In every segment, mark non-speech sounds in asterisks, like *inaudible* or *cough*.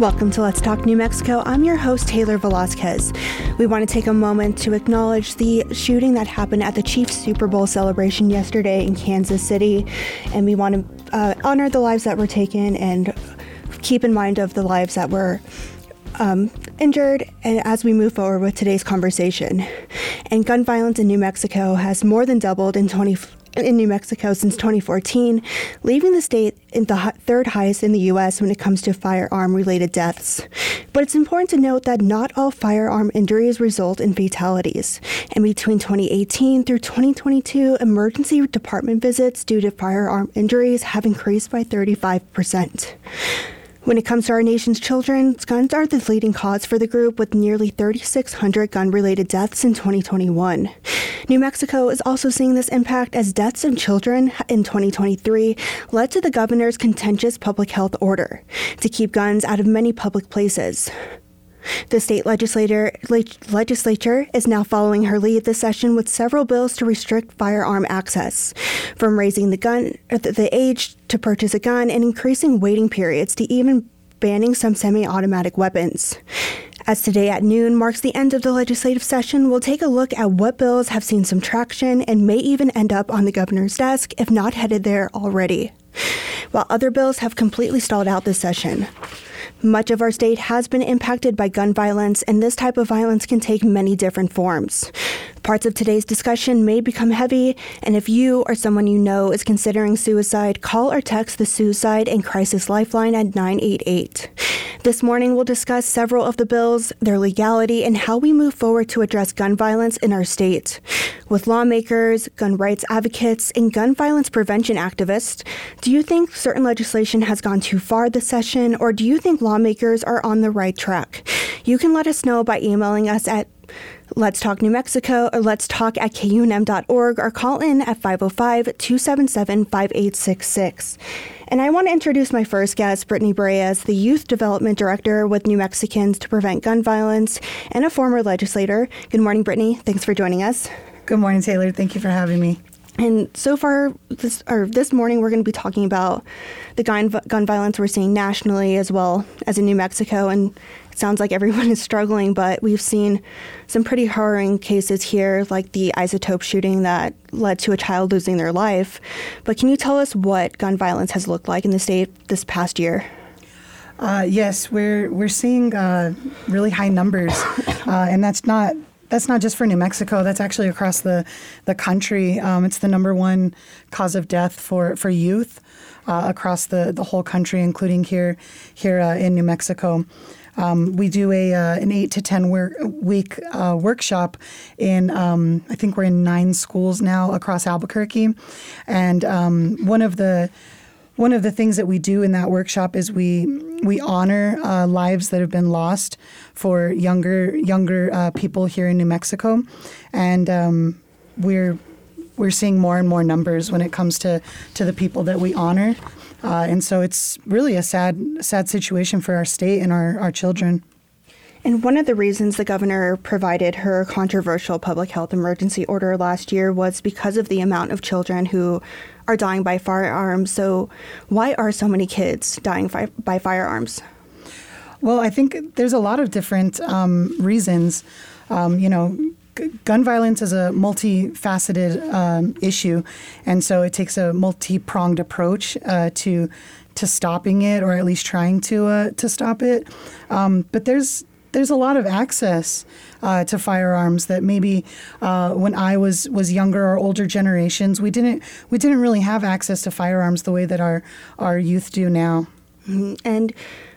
Welcome to Let's Talk New Mexico. I'm your host, Taylor Velasquez. We want to take a moment to acknowledge the shooting that happened at the Chiefs Super Bowl celebration yesterday in Kansas City, and we want to uh, honor the lives that were taken and keep in mind of the lives that were um, injured and as we move forward with today's conversation. And gun violence in New Mexico has more than doubled in 20 in New Mexico since 2014, leaving the state in the third highest in the U.S. when it comes to firearm related deaths. But it's important to note that not all firearm injuries result in fatalities. And between 2018 through 2022, emergency department visits due to firearm injuries have increased by 35%. When it comes to our nation's children, guns are the leading cause for the group with nearly 3,600 gun related deaths in 2021. New Mexico is also seeing this impact as deaths of children in 2023 led to the governor's contentious public health order to keep guns out of many public places. The state legislator, legislature is now following her lead this session with several bills to restrict firearm access, from raising the gun uh, the age to purchase a gun and increasing waiting periods to even banning some semi-automatic weapons. As today at noon marks the end of the legislative session, we'll take a look at what bills have seen some traction and may even end up on the governor's desk if not headed there already. While other bills have completely stalled out this session. Much of our state has been impacted by gun violence, and this type of violence can take many different forms. Parts of today's discussion may become heavy, and if you or someone you know is considering suicide, call or text the Suicide and Crisis Lifeline at 988. This morning, we'll discuss several of the bills, their legality, and how we move forward to address gun violence in our state. With lawmakers, gun rights advocates, and gun violence prevention activists, do you think certain legislation has gone too far this session, or do you think lawmakers are on the right track? You can let us know by emailing us at Let's Talk New Mexico or Let's Talk at kunm.org or call in at 505 277 5866. And I want to introduce my first guest, Brittany Barreras, the Youth Development Director with New Mexicans to Prevent Gun Violence and a former legislator. Good morning, Brittany. Thanks for joining us. Good morning, Taylor. Thank you for having me. And so far, this or this morning, we're going to be talking about the gun gun violence we're seeing nationally as well as in New Mexico. And it sounds like everyone *laughs* is struggling, but we've seen some pretty harrowing cases here, like the isotope shooting that led to a child losing their life. But can you tell us what gun violence has looked like in the state this past year? Uh, yes, we're we're seeing uh, really high numbers, uh, and that's not that's not just for New Mexico. That's actually across the the country. Um, it's the number one cause of death for for youth uh, across the the whole country, including here here uh, in New Mexico. Um, we do a uh, an eight to ten week uh, workshop in um, I think we're in nine schools now across Albuquerque, and um, one of the one of the things that we do in that workshop is we we honor uh, lives that have been lost for younger younger uh, people here in New Mexico, and um, we're we're seeing more and more numbers when it comes to to the people that we honor, uh, and so it's really a sad sad situation for our state and our our children. And one of the reasons the governor provided her controversial public health emergency order last year was because of the amount of children who are dying by firearms. So, why are so many kids dying fi- by firearms? Well, I think there's a lot of different um, reasons. Um, you know, g- gun violence is a multifaceted um, issue, and so it takes a multi-pronged approach uh, to to stopping it, or at least trying to uh, to stop it. Um, but there's there's a lot of access uh, to firearms that maybe uh, when I was was younger or older generations we didn't we didn't really have access to firearms the way that our our youth do now. Mm-hmm. And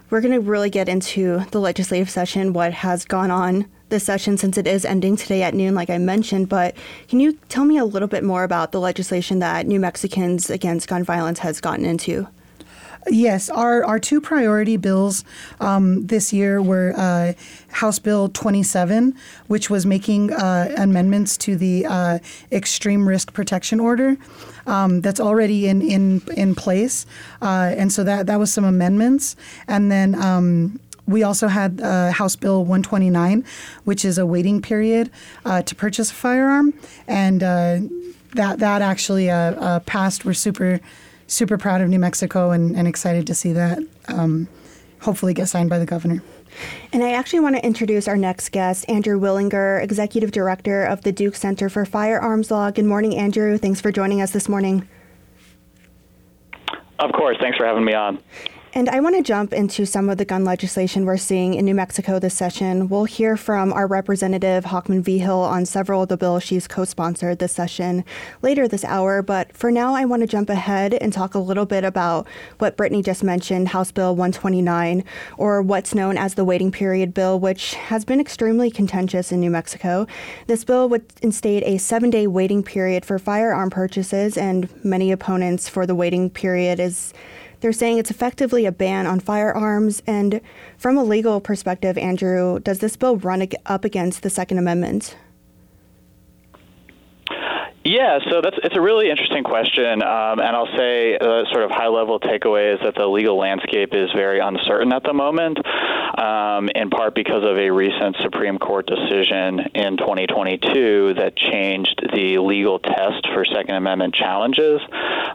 we're going to really get into the legislative session, what has gone on this session since it is ending today at noon, like I mentioned. But can you tell me a little bit more about the legislation that New Mexicans Against Gun Violence has gotten into? Yes, our, our two priority bills um, this year were uh, House Bill 27, which was making uh, amendments to the uh, Extreme Risk Protection Order. Um, that's already in in in place, uh, and so that that was some amendments, and then. Um, we also had uh, House Bill 129, which is a waiting period uh, to purchase a firearm, and uh, that that actually uh, uh, passed. We're super super proud of New Mexico and, and excited to see that um, hopefully get signed by the governor. And I actually want to introduce our next guest, Andrew Willinger, Executive Director of the Duke Center for Firearms Law. Good morning, Andrew. Thanks for joining us this morning. Of course. Thanks for having me on. And I want to jump into some of the gun legislation we're seeing in New Mexico this session. We'll hear from our representative, Hochman Vigil, on several of the bills she's co sponsored this session later this hour. But for now, I want to jump ahead and talk a little bit about what Brittany just mentioned House Bill 129, or what's known as the waiting period bill, which has been extremely contentious in New Mexico. This bill would instate a seven day waiting period for firearm purchases, and many opponents for the waiting period is they're saying it's effectively a ban on firearms. And from a legal perspective, Andrew, does this bill run up against the Second Amendment? Yeah, so that's it's a really interesting question, um, and I'll say the sort of high level takeaway is that the legal landscape is very uncertain at the moment, um, in part because of a recent Supreme Court decision in 2022 that changed the legal test for Second Amendment challenges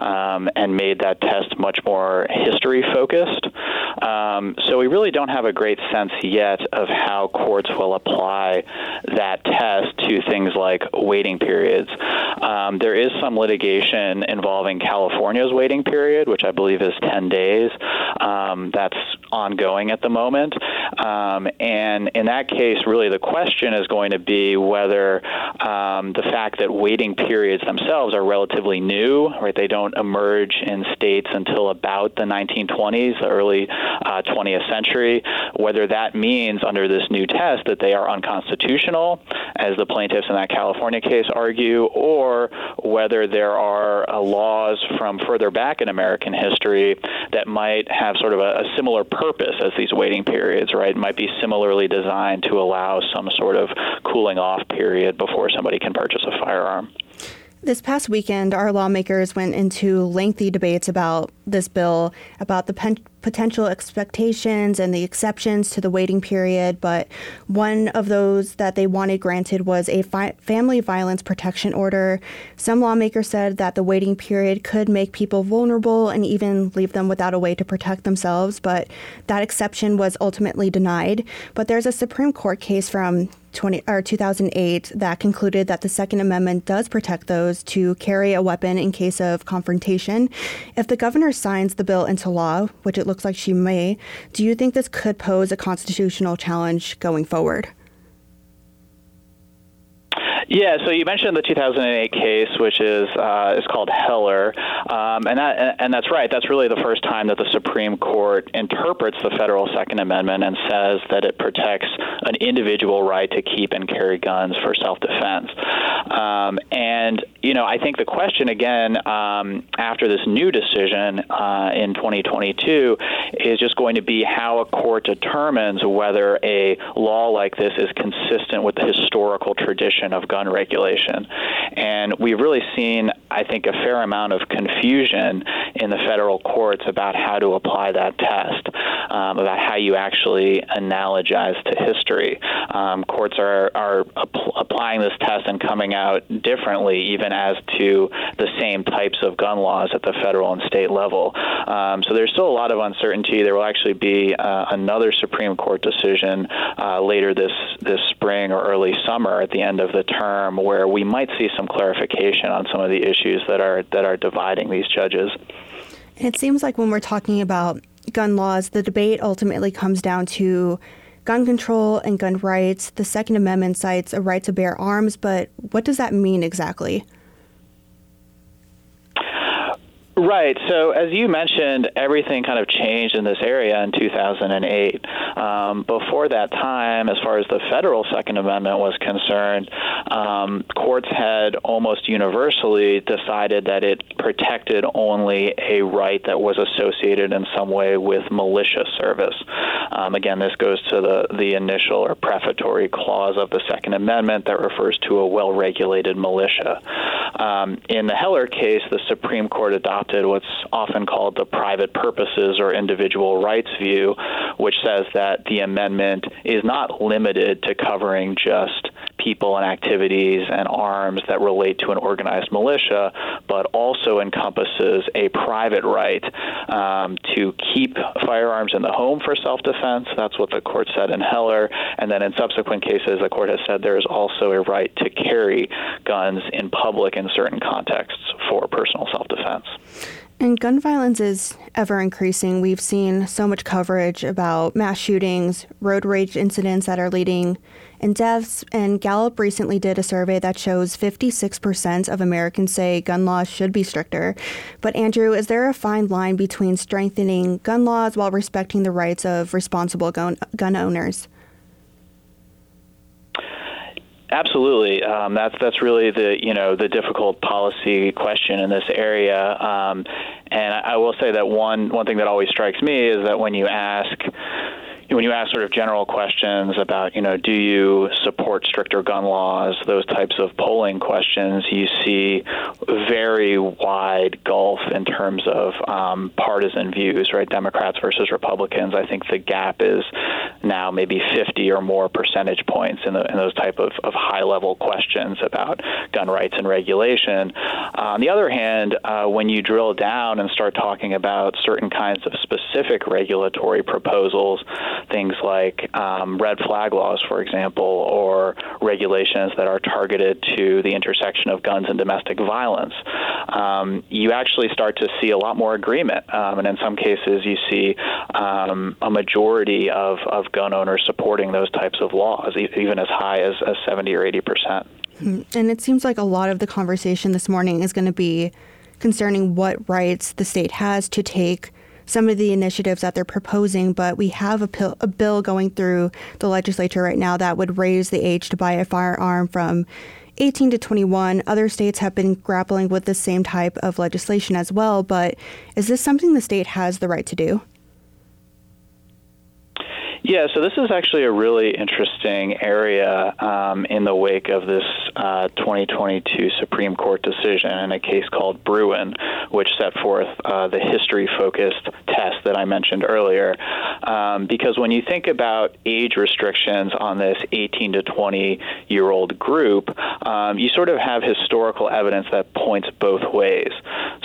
um, and made that test much more history focused. Um, so we really don't have a great sense yet of how courts will apply that test to things like waiting periods. Um, there is some litigation involving California's waiting period, which I believe is 10 days. Um, that's ongoing at the moment. Um, and in that case, really the question is going to be whether um, the fact that waiting periods themselves are relatively new, right? They don't emerge in states until about the 1920s, the early uh, 20th century, whether that means under this new test that they are unconstitutional, as the plaintiffs in that California case argue, or whether there are uh, laws from further back in American history that might have sort of a, a similar purpose as these waiting periods, right? Might be similarly designed to allow some sort of cooling off period before somebody can purchase a firearm. This past weekend, our lawmakers went into lengthy debates about this bill, about the pen- potential expectations and the exceptions to the waiting period. But one of those that they wanted granted was a fi- family violence protection order. Some lawmakers said that the waiting period could make people vulnerable and even leave them without a way to protect themselves. But that exception was ultimately denied. But there's a Supreme Court case from 20 or 2008 that concluded that the Second Amendment does protect those to carry a weapon in case of confrontation. If the governor signs the bill into law, which it looks like she may, do you think this could pose a constitutional challenge going forward? Yeah, so you mentioned the 2008 case, which is uh, is called Heller, um, and that and that's right. That's really the first time that the Supreme Court interprets the federal Second Amendment and says that it protects an individual right to keep and carry guns for self-defense. Um, and you know, I think the question again um, after this new decision uh, in 2022 is just going to be how a court determines whether a law like this is consistent with the historical tradition of gun regulation. And we've really seen, I think, a fair amount of confusion in the federal courts about how to apply that test, um, about how you actually analogize to history. Um, courts are, are apl- applying this test and coming out differently, even as to the same types of gun laws at the federal and state level. Um, so there's still a lot of uncertainty. There will actually be uh, another Supreme Court decision uh, later this this spring or early summer at the end of the term term where we might see some clarification on some of the issues that are that are dividing these judges. It seems like when we're talking about gun laws, the debate ultimately comes down to gun control and gun rights. The Second Amendment cites a right to bear arms, but what does that mean exactly? Right. So, as you mentioned, everything kind of changed in this area in 2008. Um, before that time, as far as the federal Second Amendment was concerned, um, courts had almost universally decided that it protected only a right that was associated in some way with militia service. Um, again, this goes to the, the initial or prefatory clause of the Second Amendment that refers to a well regulated militia. Um, in the Heller case, the Supreme Court adopted adopted what's often called the private purposes or individual rights view, which says that the amendment is not limited to covering just people and activities and arms that relate to an organized militia, but also encompasses a private right um, to keep firearms in the home for self defense. That's what the court said in Heller. And then in subsequent cases, the court has said there is also a right to carry guns in public in certain contexts for personal self defense. And gun violence is ever increasing. We've seen so much coverage about mass shootings, road rage incidents that are leading in deaths. And Gallup recently did a survey that shows 56% of Americans say gun laws should be stricter. But, Andrew, is there a fine line between strengthening gun laws while respecting the rights of responsible gun, gun owners? Absolutely, um, that's that's really the you know the difficult policy question in this area. Um, and I will say that one one thing that always strikes me is that when you ask when you ask sort of general questions about, you know, do you support stricter gun laws, those types of polling questions, you see very wide gulf in terms of um, partisan views, right? Democrats versus Republicans. I think the gap is now maybe 50 or more percentage points in, the, in those type of, of high level questions about gun rights and regulation. Uh, on the other hand, uh, when you drill down and start talking about certain kinds of specific regulatory proposals, things like um, red flag laws, for example, or regulations that are targeted to the intersection of guns and domestic violence, um, you actually start to see a lot more agreement. Um, and in some cases, you see um, a majority of, of gun owners supporting those types of laws, even as high as, as 70 or 80 percent. Hmm. And it seems like a lot of the conversation this morning is going to be concerning what rights the state has to take some of the initiatives that they're proposing, but we have a, pil- a bill going through the legislature right now that would raise the age to buy a firearm from 18 to 21. Other states have been grappling with the same type of legislation as well, but is this something the state has the right to do? Yeah, so this is actually a really interesting area um, in the wake of this uh, 2022 Supreme Court decision in a case called Bruen, which set forth uh, the history focused test that I mentioned earlier. Um, because when you think about age restrictions on this 18 to 20 year old group, um, you sort of have historical evidence that points both ways.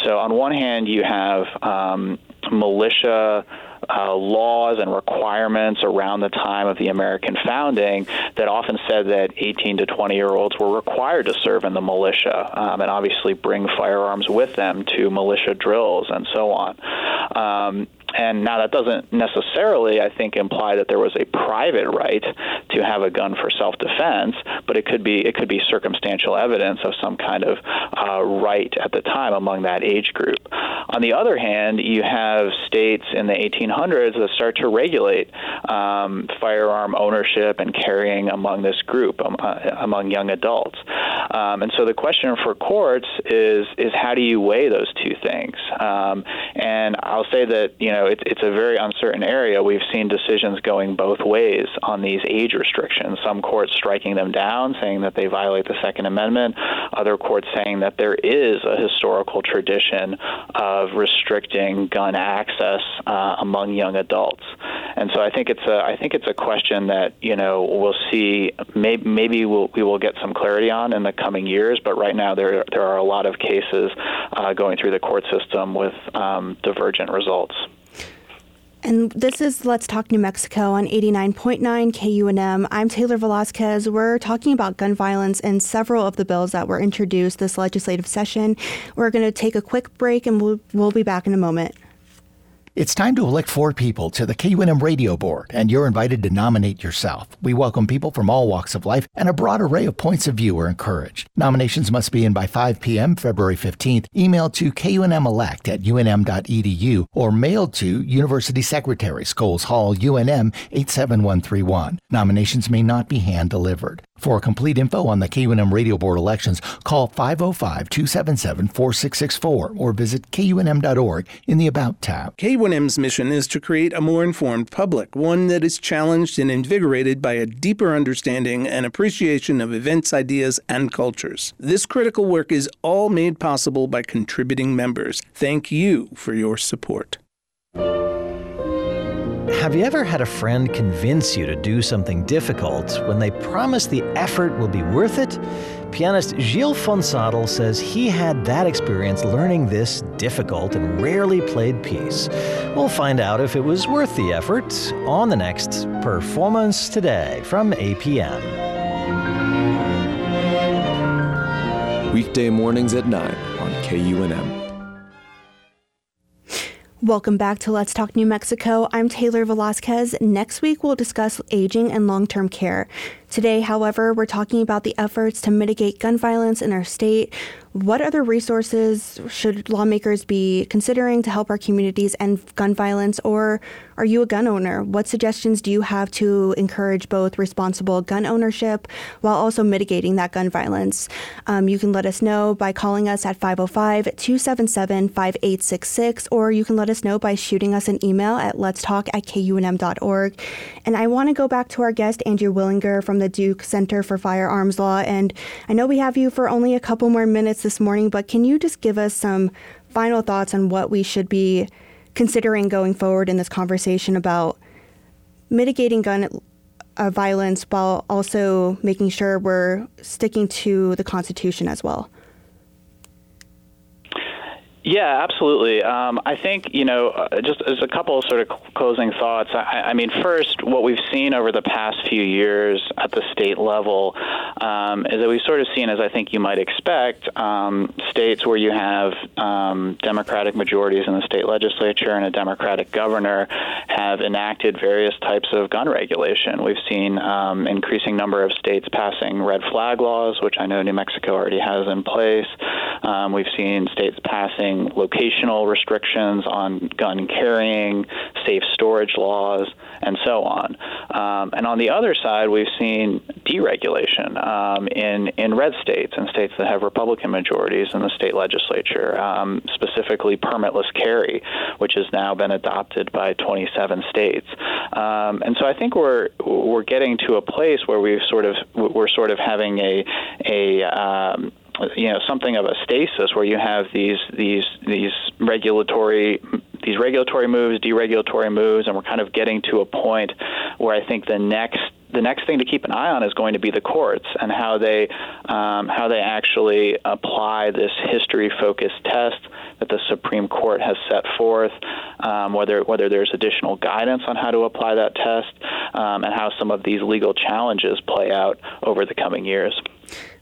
So, on one hand, you have um, militia uh, laws and requirements around the time of the American founding that often said that 18 to 20 year olds were required to serve in the militia um, and obviously bring firearms with them to militia drills and so on. Um, and now that doesn't necessarily, I think, imply that there was a private right to have a gun for self-defense, but it could be it could be circumstantial evidence of some kind of uh, right at the time among that age group. On the other hand, you have states in the 1800s that start to regulate um, firearm ownership and carrying among this group, um, uh, among young adults. Um, and so the question for courts is is how do you weigh those two things? Um, and I'll say that you know it's it's a very uncertain area. We've seen decisions going both ways on these age restrictions. Some courts striking them down, saying that they violate the Second Amendment. Other courts saying that there is a historical tradition of restricting gun access uh, among young adults. And so I think it's a I think it's a question that you know we'll see. Maybe maybe we'll, we will get some clarity on in the coming years. But right now there there are a lot of cases uh, going through the court system with um, divergent results. And this is Let's Talk New Mexico on 89.9 KUNM. I'm Taylor Velasquez. We're talking about gun violence and several of the bills that were introduced this legislative session. We're going to take a quick break and we'll, we'll be back in a moment. It's time to elect four people to the KUNM Radio Board, and you're invited to nominate yourself. We welcome people from all walks of life, and a broad array of points of view are encouraged. Nominations must be in by 5 p.m. February 15th, emailed to kunmelect at unm.edu, or mailed to University Secretary, Scholes Hall, UNM 87131. Nominations may not be hand delivered. For complete info on the KUNM Radio Board elections, call 505 277 4664 or visit kunm.org in the About tab. KUNM's mission is to create a more informed public, one that is challenged and invigorated by a deeper understanding and appreciation of events, ideas, and cultures. This critical work is all made possible by contributing members. Thank you for your support. Have you ever had a friend convince you to do something difficult when they promise the effort will be worth it? Pianist Gilles Vonsattel says he had that experience learning this difficult and rarely played piece. We'll find out if it was worth the effort on the next Performance Today from APM. Weekday mornings at 9 on KUNM. Welcome back to Let's Talk New Mexico. I'm Taylor Velasquez. Next week, we'll discuss aging and long term care. Today, however, we're talking about the efforts to mitigate gun violence in our state. What other resources should lawmakers be considering to help our communities end gun violence? Or are you a gun owner? What suggestions do you have to encourage both responsible gun ownership while also mitigating that gun violence? Um, you can let us know by calling us at 505 277 5866, or you can let us know by shooting us an email at letstalk at kunm.org. And I want to go back to our guest, Andrew Willinger from the Duke Center for Firearms Law. And I know we have you for only a couple more minutes this morning, but can you just give us some final thoughts on what we should be considering going forward in this conversation about mitigating gun uh, violence while also making sure we're sticking to the Constitution as well? Yeah, absolutely. Um, I think, you know, uh, just as a couple of sort of closing thoughts, I, I, mean, first, what we've seen over the past few years at the state level um, is that we've sort of seen, as I think you might expect, um, states where you have um, Democratic majorities in the state legislature and a Democratic governor have enacted various types of gun regulation. We've seen um, increasing number of states passing red flag laws, which I know New Mexico already has in place. Um, we've seen states passing locational restrictions on gun carrying, safe storage laws, and so on. Um, and on the other side, we've seen deregulation um, in in red states and states that have Republican majorities in the state legislature, um, specifically permitless carry, which has now been adopted by 27 states. Um, and so I think we're we're getting to a place where we've sort of we're sort of having a a um, you know something of a stasis where you have these these these regulatory these regulatory moves, deregulatory moves, and we're kind of getting to a point where I think the next the next thing to keep an eye on is going to be the courts and how they um, how they actually apply this history focused test that the Supreme Court has set forth, um, whether whether there's additional guidance on how to apply that test, um, and how some of these legal challenges play out over the coming years.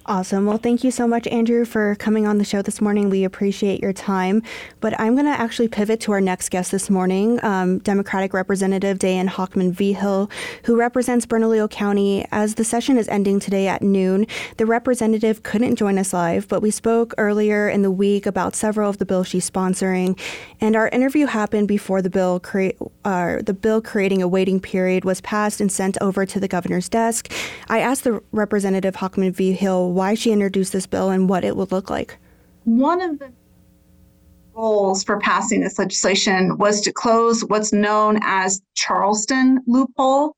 Awesome. Well, thank you so much, Andrew, for coming on the show this morning. We appreciate your time. But I'm going to actually pivot to our next guest this morning, um, Democratic Representative Dayan Hochman Vigil, who represents Bernalillo County. As the session is ending today at noon, the representative couldn't join us live, but we spoke earlier in the week about several of the bills she's sponsoring. And our interview happened before the bill, uh, the bill creating a waiting period was passed and sent over to the governor's desk. I asked the Representative Hochman Vigil why she introduced this bill and what it would look like. One of the goals for passing this legislation was to close what's known as Charleston loophole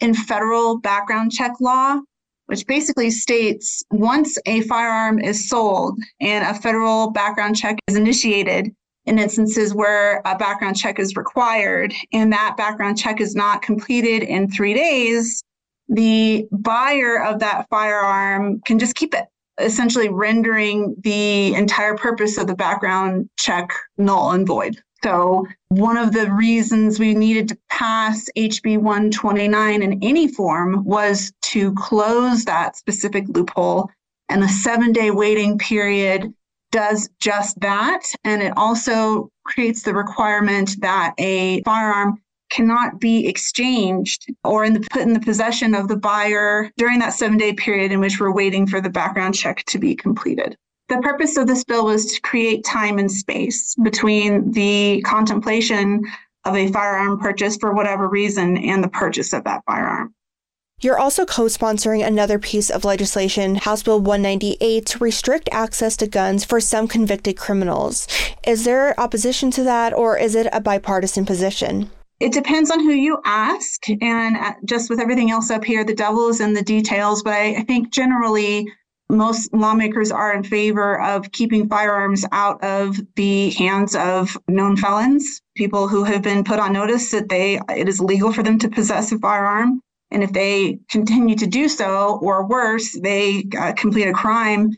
in federal background check law, which basically states once a firearm is sold and a federal background check is initiated, in instances where a background check is required and that background check is not completed in three days, the buyer of that firearm can just keep it, essentially rendering the entire purpose of the background check null and void. So, one of the reasons we needed to pass HB 129 in any form was to close that specific loophole. And the seven day waiting period does just that. And it also creates the requirement that a firearm cannot be exchanged or in the, put in the possession of the buyer during that seven day period in which we're waiting for the background check to be completed. The purpose of this bill was to create time and space between the contemplation of a firearm purchase for whatever reason and the purchase of that firearm. You're also co sponsoring another piece of legislation, House Bill 198, to restrict access to guns for some convicted criminals. Is there opposition to that, or is it a bipartisan position? It depends on who you ask. And uh, just with everything else up here, the devil is in the details. But I, think generally, most lawmakers are in favor of keeping firearms out of the hands of known felons, people who have been put on notice that they it is legal for them to possess a firearm. And if they continue to do so, or worse, they uh, complete a crime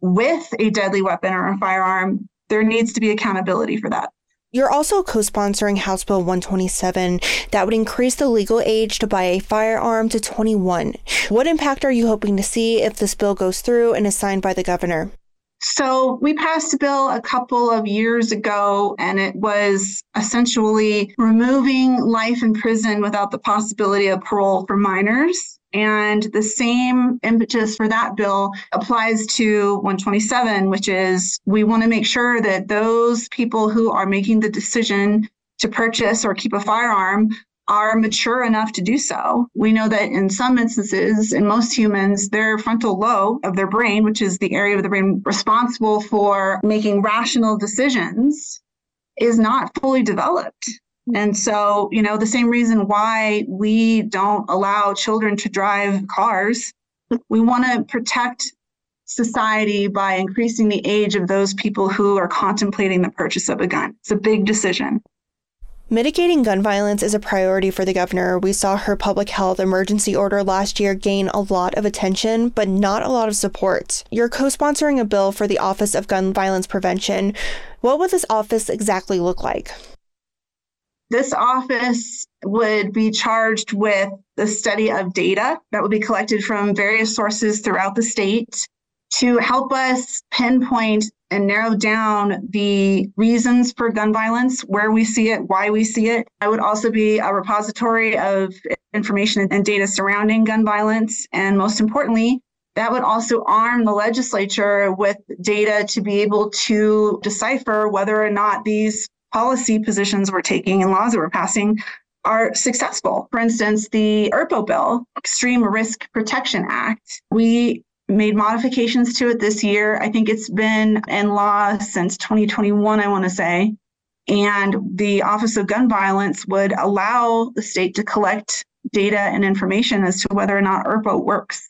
with a deadly weapon or a firearm, there needs to be accountability for that. You're also co sponsoring House Bill 127 that would increase the legal age to buy a firearm to 21. What impact are you hoping to see if this bill goes through and is signed by the governor? So, we passed a bill a couple of years ago, and it was essentially removing life in prison without the possibility of parole for minors. And the same impetus for that bill applies to 127, which is we want to make sure that those people who are making the decision to purchase or keep a firearm are mature enough to do so. We know that in some instances, in most humans, their frontal lobe of their brain, which is the area of the brain responsible for making rational decisions, is not fully developed. And so, you know, the same reason why we don't allow children to drive cars, we want to protect society by increasing the age of those people who are contemplating the purchase of a gun. It's a big decision. Mitigating gun violence is a priority for the governor. We saw her public health emergency order last year gain a lot of attention, but not a lot of support. You're co sponsoring a bill for the Office of Gun Violence Prevention. What would this office exactly look like? This office would be charged with the study of data that would be collected from various sources throughout the state to help us pinpoint and narrow down the reasons for gun violence, where we see it, why we see it. I would also be a repository of information and data surrounding gun violence. And most importantly, that would also arm the legislature with data to be able to decipher whether or not these policy positions we're taking and laws that we're passing are successful. For instance, the ERPO bill, Extreme Risk Protection Act, we made modifications to it this year. I think it's been in law since 2021, I want to say. And the Office of Gun Violence would allow the state to collect data and information as to whether or not ERPO works.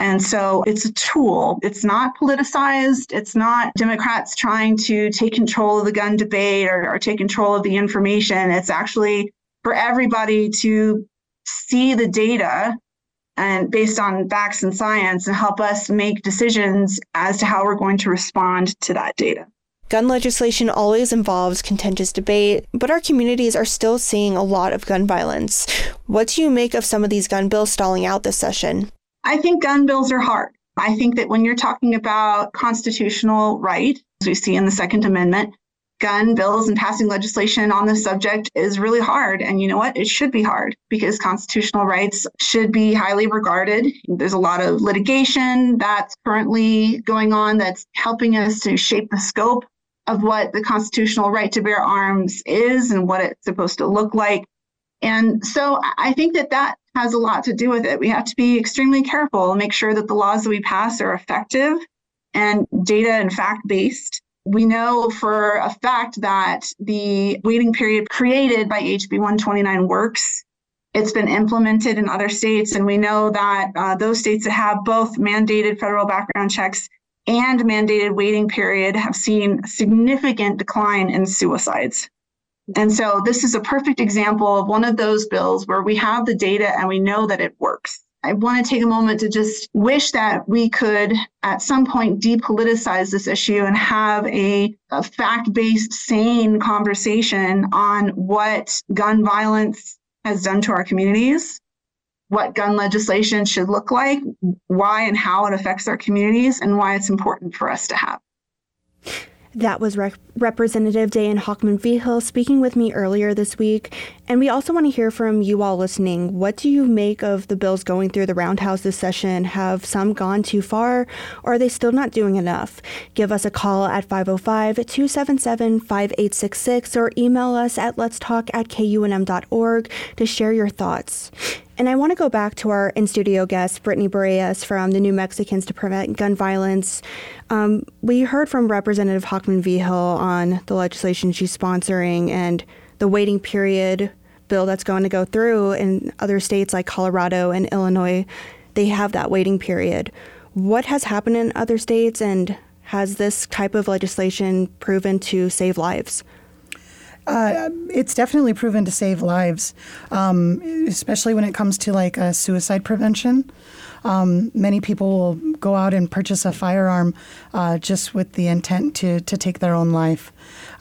And so it's a tool. It's not politicized. It's not Democrats trying to take control of the gun debate or, or take control of the information. It's actually for everybody to see the data and based on facts and science and help us make decisions as to how we're going to respond to that data. Gun legislation always involves contentious debate, but our communities are still seeing a lot of gun violence. What do you make of some of these gun bills stalling out this session? I think gun bills are hard. I think that when you're talking about constitutional right, as we see in the Second Amendment, gun bills and passing legislation on this subject is really hard. And you know what? It should be hard because constitutional rights should be highly regarded. There's a lot of litigation that's currently going on that's helping us to shape the scope of what the constitutional right to bear arms is and what it's supposed to look like. And so I think that that has a lot to do with it. We have to be extremely careful and make sure that the laws that we pass are effective and data and fact based. We know for a fact that the waiting period created by HB 129 works. It's been implemented in other states, and we know that uh, those states that have both mandated federal background checks and mandated waiting period have seen significant decline in suicides. And so this is a perfect example of one of those bills where we have the data and we know that it works. I want to take a moment to just wish that we could at some point depoliticize this issue and have a, a fact based, sane conversation on what gun violence has done to our communities, what gun legislation should look like, why and how it affects our communities, and why it's important for us to have. That was Rep- Representative Dayan Hochman Vigil speaking with me earlier this week. And we also want to hear from you all listening. What do you make of the bills going through the roundhouse this session? Have some gone too far, or are they still not doing enough? Give us a call at 505 277 5866 or email us at letstalk at kunm.org to share your thoughts. And I want to go back to our in studio guest, Brittany Barreras from the New Mexicans to Prevent Gun Violence. Um, we heard from Representative Hochman Vigil on the legislation she's sponsoring and the waiting period bill that's going to go through in other states like Colorado and Illinois. They have that waiting period. What has happened in other states, and has this type of legislation proven to save lives? Uh, it's definitely proven to save lives, um, especially when it comes to like uh, suicide prevention. Um, many people will go out and purchase a firearm uh, just with the intent to to take their own life.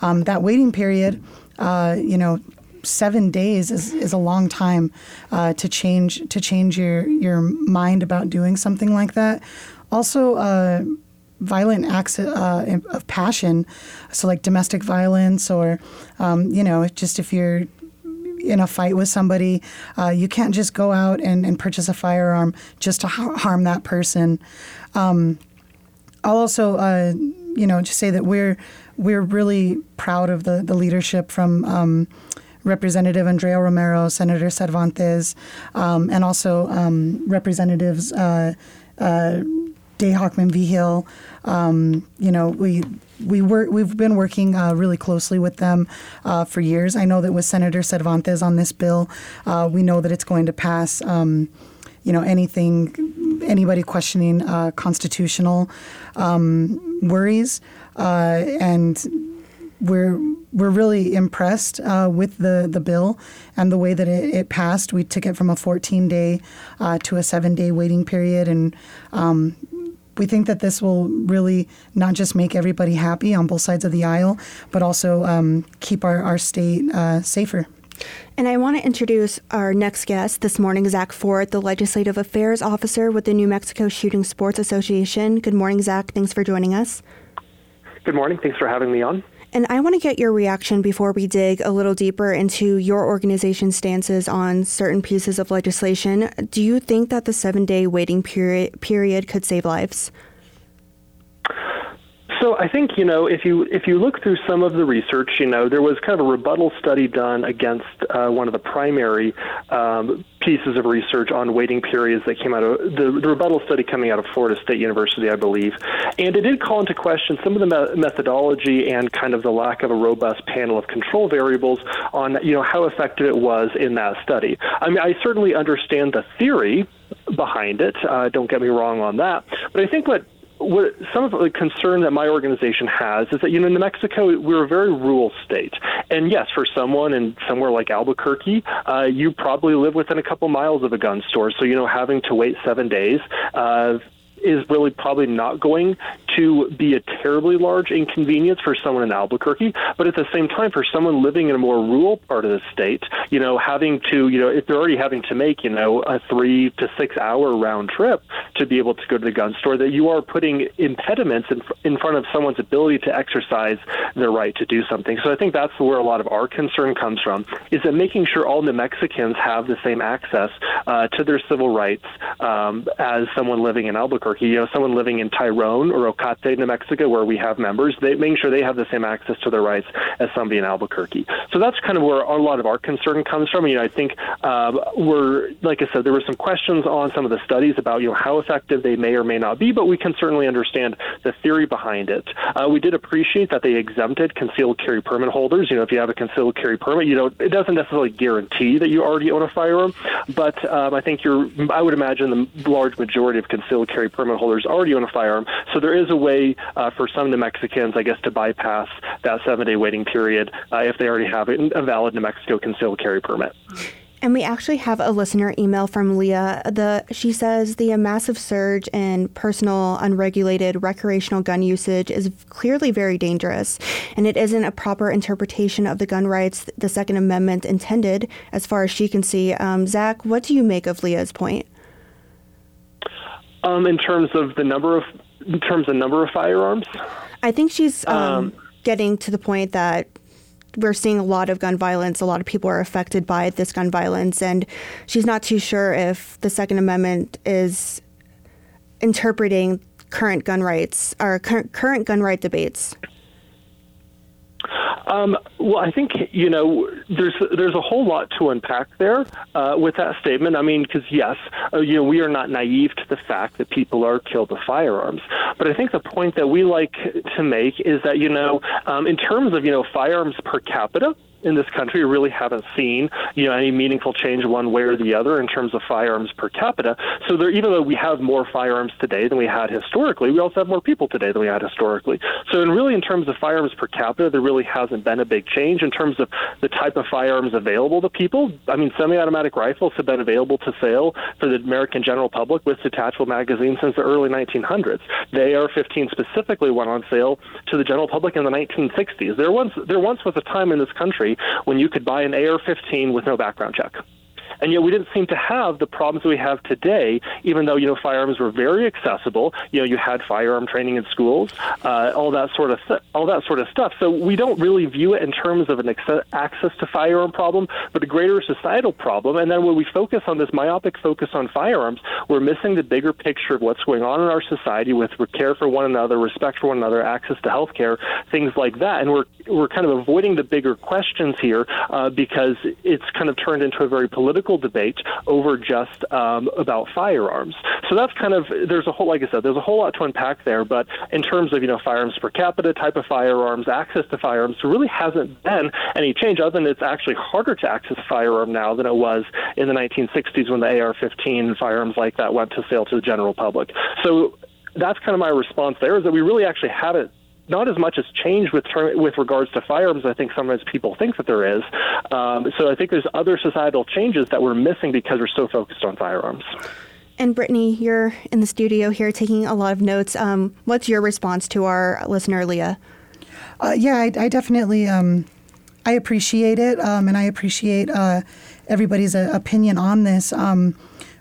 Um, that waiting period, uh, you know, seven days is, is a long time uh, to change to change your your mind about doing something like that. Also uh, violent acts uh, of passion, so like domestic violence or, um, you know, just if you're in a fight with somebody, uh, you can't just go out and, and purchase a firearm just to ha- harm that person. Um, I'll also, uh, you know, just say that we're we're really proud of the the leadership from. Um, Representative Andrea Romero, Senator Cervantes, um, and also um, Representatives uh, uh, Day Hochman Vigil. Um, you know, we we work. We've been working uh, really closely with them uh, for years. I know that with Senator Cervantes on this bill, uh, we know that it's going to pass. Um, you know, anything, anybody questioning uh, constitutional um, worries, uh, and we're we're really impressed uh, with the, the bill and the way that it, it passed. We took it from a 14 day uh, to a seven day waiting period, and um, we think that this will really not just make everybody happy on both sides of the aisle, but also um, keep our, our state uh, safer. And I want to introduce our next guest this morning, Zach Ford, the Legislative Affairs Officer with the New Mexico Shooting Sports Association. Good morning, Zach. Thanks for joining us. Good morning. Thanks for having me on. And I want to get your reaction before we dig a little deeper into your organization's stances on certain pieces of legislation. Do you think that the seven day waiting period, period could save lives? So I think you know if you if you look through some of the research, you know there was kind of a rebuttal study done against uh, one of the primary um, pieces of research on waiting periods that came out of the, the, rebuttal study coming out of Florida State University, I believe, and it did call into question some of the me- methodology and kind of the lack of a robust panel of control variables on you know how effective it was in that study. I mean, I certainly understand the theory behind it. Uh, don't get me wrong on that, but I think what what some of the concern that my organization has is that you know in New Mexico we're a very rural state, and yes, for someone in somewhere like Albuquerque, uh, you probably live within a couple miles of a gun store, so you know having to wait seven days. Uh, is really probably not going to be a terribly large inconvenience for someone in Albuquerque. But at the same time, for someone living in a more rural part of the state, you know, having to, you know, if they're already having to make, you know, a three to six hour round trip to be able to go to the gun store, that you are putting impediments in, in front of someone's ability to exercise their right to do something. So I think that's where a lot of our concern comes from, is that making sure all New Mexicans have the same access uh, to their civil rights um, as someone living in Albuquerque You know, someone living in Tyrone or Ocate, New Mexico, where we have members, they making sure they have the same access to their rights as somebody in Albuquerque. So that's kind of where a lot of our concern comes from. You know, I think um, we're, like I said, there were some questions on some of the studies about, you know, how effective they may or may not be, but we can certainly understand the theory behind it. Uh, we did appreciate that they exempted concealed carry permit holders. You know, if you have a concealed carry permit, you know, it doesn't necessarily guarantee that you already own a firearm, but um, I think you're, I would imagine the large majority of concealed carry permit holders already own a firearm. So there is a way uh, for some New Mexicans, I guess, to bypass that seven day waiting period uh, if they already have a valid New Mexico concealed carry permit. And we actually have a listener email from Leah. The she says the massive surge in personal, unregulated, recreational gun usage is clearly very dangerous, and it isn't a proper interpretation of the gun rights the Second Amendment intended, as far as she can see. Um, Zach, what do you make of Leah's point? Um, in terms of the number of, in terms of number of firearms. I think she's um, um, getting to the point that we're seeing a lot of gun violence. A lot of people are affected by this gun violence, and she's not too sure if the Second Amendment is interpreting current gun rights or current gun right debates. Um, well, I think you know there's there's a whole lot to unpack there uh, with that statement. I mean, because yes, uh, you know we are not naive to the fact that people are killed with firearms, but I think the point that we like to make is that you know um, in terms of you know firearms per capita, in this country really haven't seen you know any meaningful change one way or the other in terms of firearms per capita. So there, even though we have more firearms today than we had historically, we also have more people today than we had historically. So in really in terms of firearms per capita, there really hasn't been a big change in terms of the type of firearms available to people. I mean, semi-automatic rifles have been available to sale for the American general public with detachable magazines since the early 1900s. The AR-15 specifically went on sale to the general public in the 1960s. There once there once was a time in this country when you could buy an AR-15 with no background check and yet we didn't seem to have the problems we have today. Even though you know firearms were very accessible, you know you had firearm training in schools, uh, all that sort of th- all that sort of stuff. So we don't really view it in terms of an access to firearm problem, but a greater societal problem. And then when we focus on this myopic focus on firearms, we're missing the bigger picture of what's going on in our society with care for one another, respect for one another, access to health care, things like that. And we're we're kind of avoiding the bigger questions here uh, because it's kind of turned into a very political debate over just um, about firearms. So that's kind of there's a whole like I said there's a whole lot to unpack there. But in terms of you know firearms per capita, type of firearms, access to firearms, there really hasn't been any change other than it's actually harder to access a firearm now than it was in the 1960s when the AR-15 and firearms like that went to sale to the general public. So that's kind of my response there is that we really actually haven't not as much has changed with with regards to firearms. I think sometimes people think that there is. Um, so I think there's other societal changes that we're missing because we're so focused on firearms. And Brittany, you're in the studio here taking a lot of notes. Um, what's your response to our listener, Leah? Uh, yeah, I, I definitely um, I appreciate it, um, and I appreciate uh, everybody's uh, opinion on this. Um,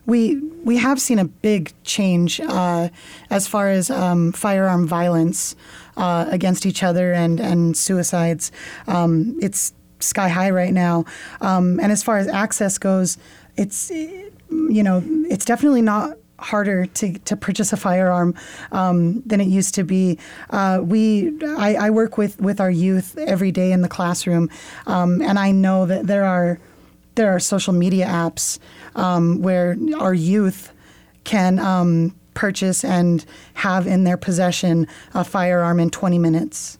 we we have seen a big change uh, as far as um, firearm violence uh, against each other and and suicides. Um, it's sky high right now. Um, and as far as access goes, it's you know it's definitely not harder to, to purchase a firearm um, than it used to be. Uh, we I, I, work with, with our youth every day in the classroom, um, and I know that there are there are social media apps um, where our youth can um, purchase and have in their possession a firearm in 20 minutes.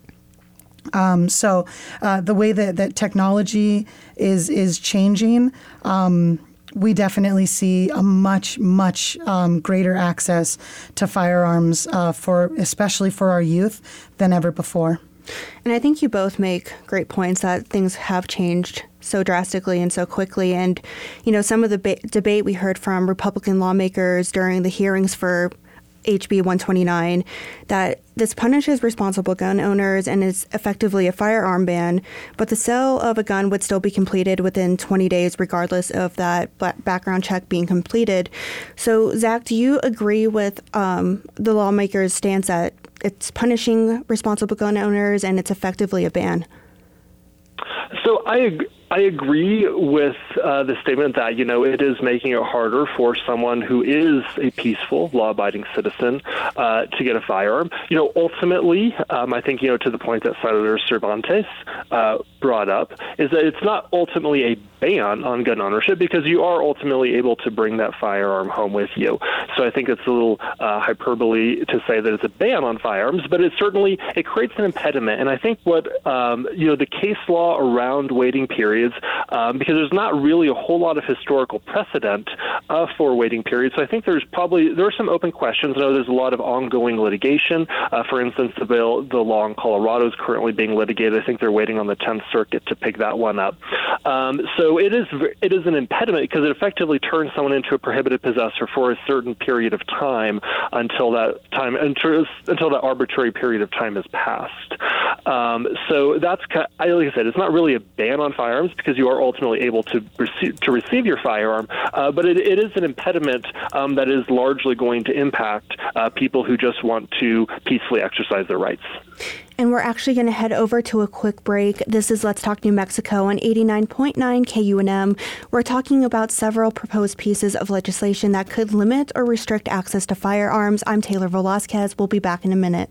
Um, so uh, the way that, that technology is is changing, um, we definitely see a much much um, greater access to firearms uh, for especially for our youth than ever before. And I think you both make great points that things have changed so drastically and so quickly. And, you know, some of the ba- debate we heard from Republican lawmakers during the hearings for HB 129 that this punishes responsible gun owners and is effectively a firearm ban, but the sale of a gun would still be completed within 20 days, regardless of that background check being completed. So, Zach, do you agree with um, the lawmakers' stance that it's punishing responsible gun owners and it's effectively a ban? So I I agree with uh, the statement that you know it is making it harder for someone who is a peaceful, law-abiding citizen uh, to get a firearm. You know, ultimately, um, I think you know to the point that Senator Cervantes uh, brought up is that it's not ultimately a ban on gun ownership because you are ultimately able to bring that firearm home with you. So I think it's a little uh, hyperbole to say that it's a ban on firearms, but it certainly it creates an impediment. And I think what um, you know the case law around waiting periods um, because there's not really a whole lot of historical precedent uh, for waiting periods. So I think there's probably there are some open questions. I know there's a lot of ongoing litigation. Uh, for instance, the bill the law in Colorado is currently being litigated. I think they're waiting on the 10th Circuit to pick that one up. Um, so it is it is an impediment because it effectively turns someone into a prohibited possessor for a certain period of time until that time until, until that arbitrary period of time has passed. Um, so that's like I said, it's not really a ban on firearms because you are ultimately able to receive to receive your firearm, uh, but it, it is an impediment um, that is largely going to impact uh, people who just want to peacefully exercise their rights. And we're actually going to head over to a quick break. This is Let's Talk New Mexico on 89.9 KUNM. We're talking about several proposed pieces of legislation that could limit or restrict access to firearms. I'm Taylor Velasquez. We'll be back in a minute.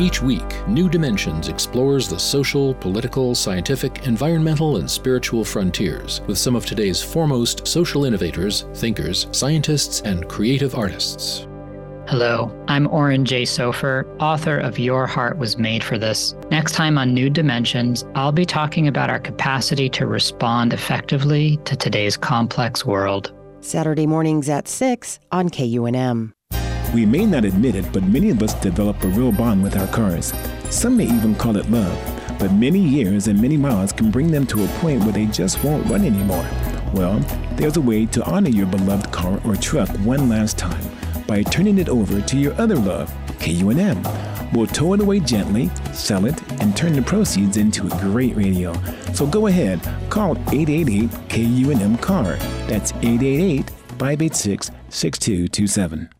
Each week, New Dimensions explores the social, political, scientific, environmental, and spiritual frontiers with some of today's foremost social innovators, thinkers, scientists, and creative artists. Hello, I'm Oren J. Sofer, author of Your Heart Was Made for This. Next time on New Dimensions, I'll be talking about our capacity to respond effectively to today's complex world. Saturday mornings at 6 on KUNM. We may not admit it, but many of us develop a real bond with our cars. Some may even call it love, but many years and many miles can bring them to a point where they just won't run anymore. Well, there's a way to honor your beloved car or truck one last time by turning it over to your other love, KUNM. We'll tow it away gently, sell it, and turn the proceeds into a great radio. So go ahead, call 888 KUNM CAR. That's 888 586 6227.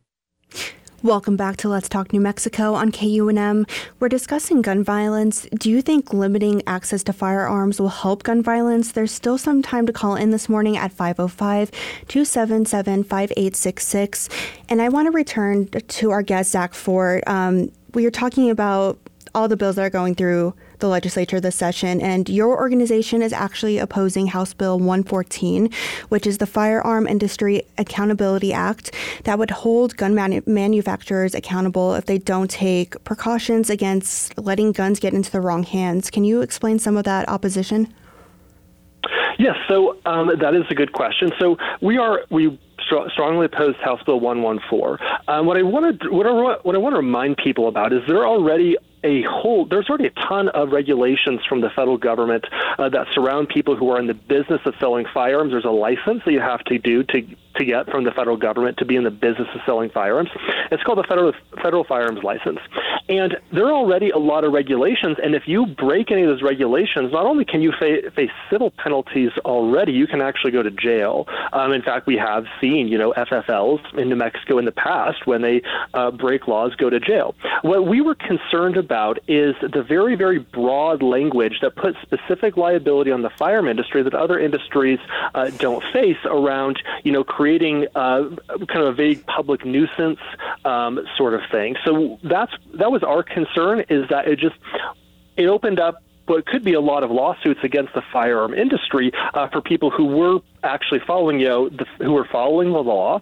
Welcome back to Let's Talk New Mexico on KUNM. We're discussing gun violence. Do you think limiting access to firearms will help gun violence? There's still some time to call in this morning at 505 277 5866. And I want to return to our guest, Zach Fort. Um, we are talking about all the bills that are going through the legislature this session, and your organization is actually opposing House Bill 114, which is the Firearm Industry Accountability Act that would hold gun manu- manufacturers accountable if they don't take precautions against letting guns get into the wrong hands. Can you explain some of that opposition? Yes, so um, that is a good question. So we are we strongly opposed House Bill 114. Um, what I want to what I, what I want to remind people about is there are already a whole there's already a ton of regulations from the federal government uh, that surround people who are in the business of selling firearms. There's a license that you have to do to to get from the federal government to be in the business of selling firearms. It's called the federal federal firearms license, and there are already a lot of regulations. And if you break any of those regulations, not only can you fa- face civil penalties already, you can actually go to jail. Um, in fact, we have seen you know FFLs in New Mexico in the past when they uh, break laws go to jail. What we were concerned about is the very very broad language that puts specific liability on the firearm industry that other industries uh, don't face around you know creating uh, kind of a vague public nuisance um, sort of thing. So that's that was our concern is that it just it opened up what could be a lot of lawsuits against the firearm industry uh, for people who were actually following, you know, the, who were following the law,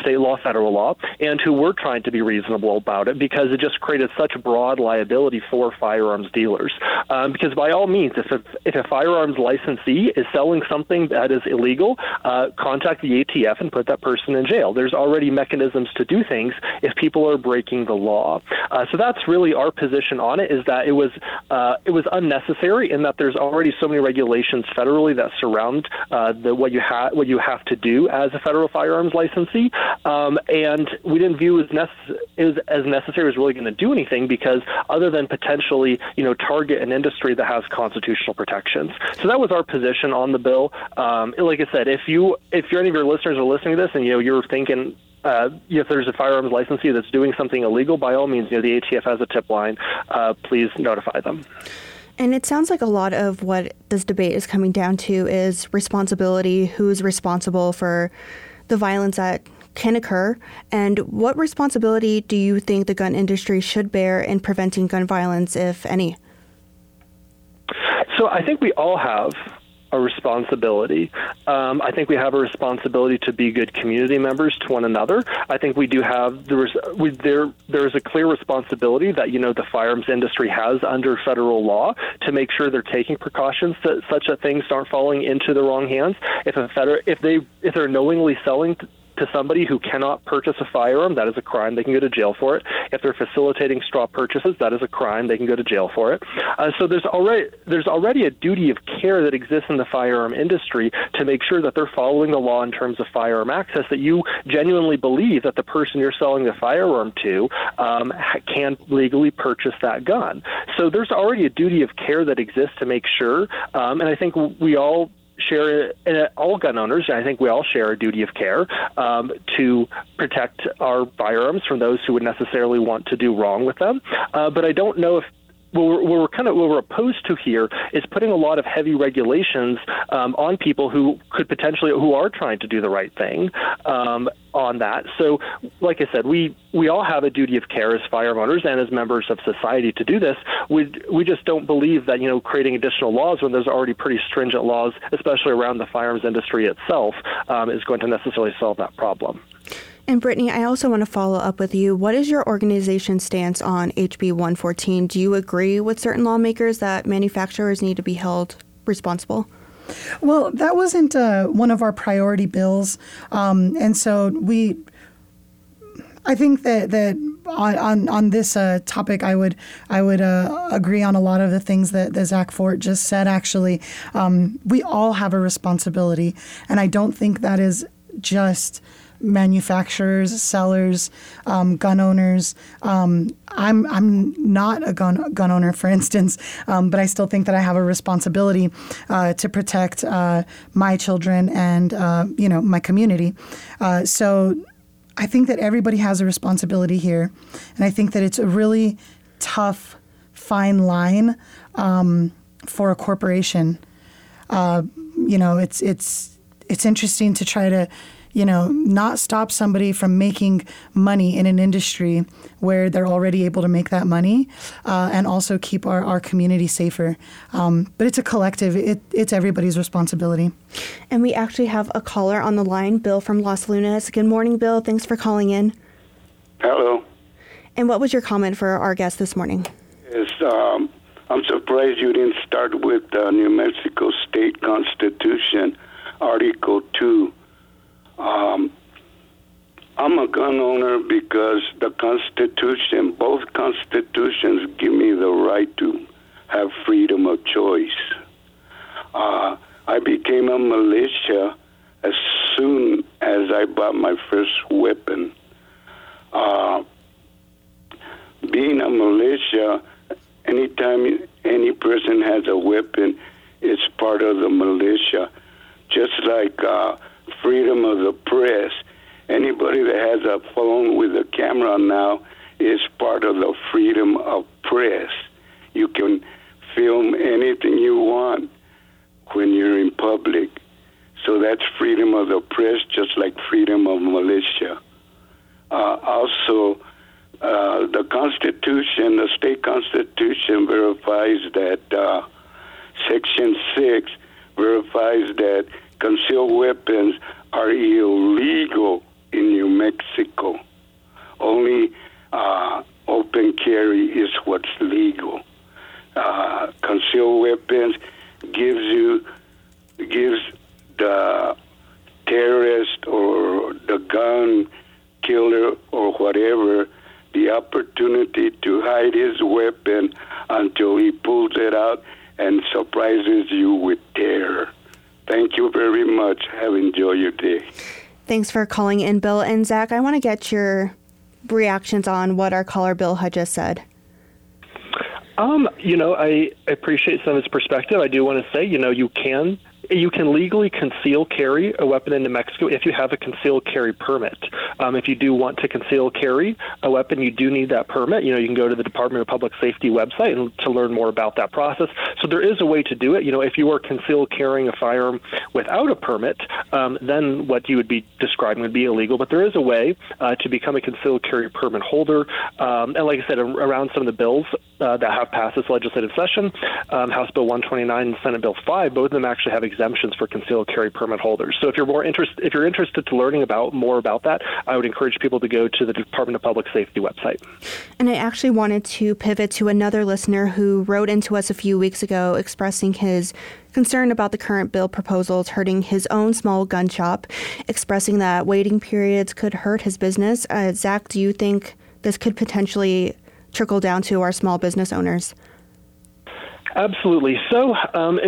state law, federal law, and who were trying to be reasonable about it because it just created such broad liability for firearms dealers. Um, because by all means, if a, if a firearms licensee is selling something that is illegal, uh, contact the ATF and put that person in jail. There's already mechanisms to do things if people are breaking the law. Uh, so that's really our position on it: is that it was uh, it was unnecessary and that there's already so many regulations federally that surround uh, the what you have what you have to do as a federal firearms licensee, um, and we didn't view as, necess- as, as necessary as really going to do anything because other than potentially you know target an industry that has constitutional protections. So that was our position on the bill. Um, like I said, if you if any of your listeners are listening to this and you know you're thinking uh, if there's a firearms licensee that's doing something illegal, by all means, you know the ATF has a tip line. Uh, please notify them. And it sounds like a lot of what this debate is coming down to is responsibility who's responsible for the violence that can occur, and what responsibility do you think the gun industry should bear in preventing gun violence, if any? So I think we all have a responsibility. Um, I think we have a responsibility to be good community members to one another. I think we do have there is we, there there is a clear responsibility that you know the firearms industry has under federal law to make sure they're taking precautions that such that things aren't falling into the wrong hands. If a federal if they if they're knowingly selling to somebody who cannot purchase a firearm, that is a crime. They can go to jail for it. If they're facilitating straw purchases, that is a crime. They can go to jail for it. Uh, so there's already there's already a duty of care that exists in the firearm industry to make sure that they're following the law in terms of firearm access. That you genuinely believe that the person you're selling the firearm to um, can legally purchase that gun. So there's already a duty of care that exists to make sure. Um, and I think we all share, and all gun owners, I think we all share a duty of care um, to protect our firearms from those who would necessarily want to do wrong with them. Uh, but I don't know if what we're, what we're, kind of what we're opposed to here is putting a lot of heavy regulations um, on people who could potentially who are trying to do the right thing um, on that. So, like I said, we we all have a duty of care as firearm owners and as members of society to do this. We we just don't believe that you know creating additional laws when there's already pretty stringent laws, especially around the firearms industry itself, um, is going to necessarily solve that problem. And Brittany, I also want to follow up with you. What is your organization's stance on HB 114? Do you agree with certain lawmakers that manufacturers need to be held responsible? Well, that wasn't uh, one of our priority bills, um, and so we. I think that that on on, this uh, topic, I would I would uh, agree on a lot of the things that, that Zach Fort just said. Actually, um, we all have a responsibility, and I don't think that is just manufacturers, sellers, um, gun owners. Um, I'm I'm not a gun gun owner, for *laughs* instance, um, but I still think that I have a responsibility uh, to protect uh, my children and uh, you know my community. Uh, so I think that everybody has a responsibility here, and I think that it's a really tough, fine line um, for a corporation. Uh, you know, it's it's it's interesting to try to you know, not stop somebody from making money in an industry where they're already able to make that money uh, and also keep our, our community safer. Um, but it's a collective, it, it's everybody's responsibility. And we actually have a caller on the line, Bill from Los Lunas. Good morning, Bill. Thanks for calling in. Hello. And what was your comment for our guest this morning? Yes, um, I'm surprised you didn't start with the New Mexico State Constitution, Article 2 um, I'm a gun owner because the Constitution, both constitutions, give me the right to have freedom of choice. Uh, I became a militia as soon as I bought my first weapon. Uh, being a militia, anytime any person has a weapon, it's part of the militia. Just like uh, freedom of the press. Anybody that has a phone with a camera now is part of the freedom of press. You can film anything you want when you're in public. So that's freedom of the press, just like freedom of militia. Uh, also, uh, the Constitution, the state Constitution verifies that uh, Section 6 verifies that concealed weapons are illegal in New Mexico. Only uh, open carry is what's legal. Uh, concealed weapons gives you gives the terrorist or the gun killer or whatever the opportunity to hide his weapon until he pulls it out and surprises you with terror. Thank you very much. Have enjoyed your day. Thanks for calling in, Bill. And Zach, I want to get your reactions on what our caller Bill had just said. Um, you know, I appreciate some of his perspective. I do want to say, you know, you can you can legally conceal carry a weapon in New Mexico if you have a concealed carry permit. Um, if you do want to conceal carry a weapon, you do need that permit. You know, you can go to the Department of Public Safety website and to learn more about that process. So there is a way to do it. You know, if you are concealed carrying a firearm without a permit, um, then what you would be describing would be illegal. But there is a way uh, to become a concealed carry permit holder. Um, and like I said, around some of the bills uh, that have passed this legislative session, um, House Bill 129 and Senate Bill 5, both of them actually have exemptions for concealed carry permit holders. So if you're more interested, if you're interested to learning about more about that, I would encourage people to go to the Department of Public Safety website. And I actually wanted to pivot to another listener who wrote into us a few weeks ago expressing his concern about the current bill proposals hurting his own small gun shop, expressing that waiting periods could hurt his business. Uh, Zach, do you think this could potentially trickle down to our small business owners? Absolutely. So, um,